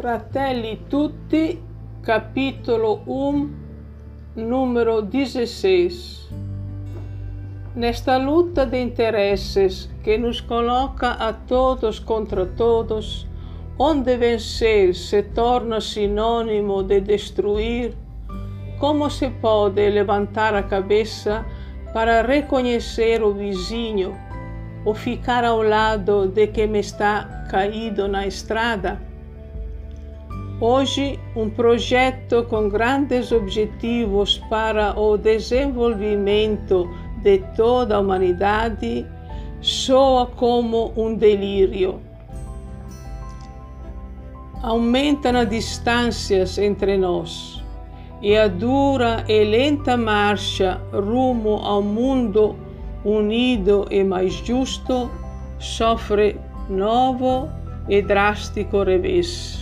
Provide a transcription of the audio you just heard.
Fratelli tutti, capitolo 1, número 16. Nesta luta de interesses que nos coloca a todos contra todos, onde vencer se torna sinônimo de destruir, como se pode levantar a cabeça para reconhecer o vizinho ou ficar ao lado de quem está caído na estrada? Hoje, um projeto com grandes objetivos para o desenvolvimento de toda a humanidade soa como um delírio. Aumentam as distâncias entre nós e a dura e lenta marcha rumo ao mundo unido e mais justo sofre novo e drástico revés.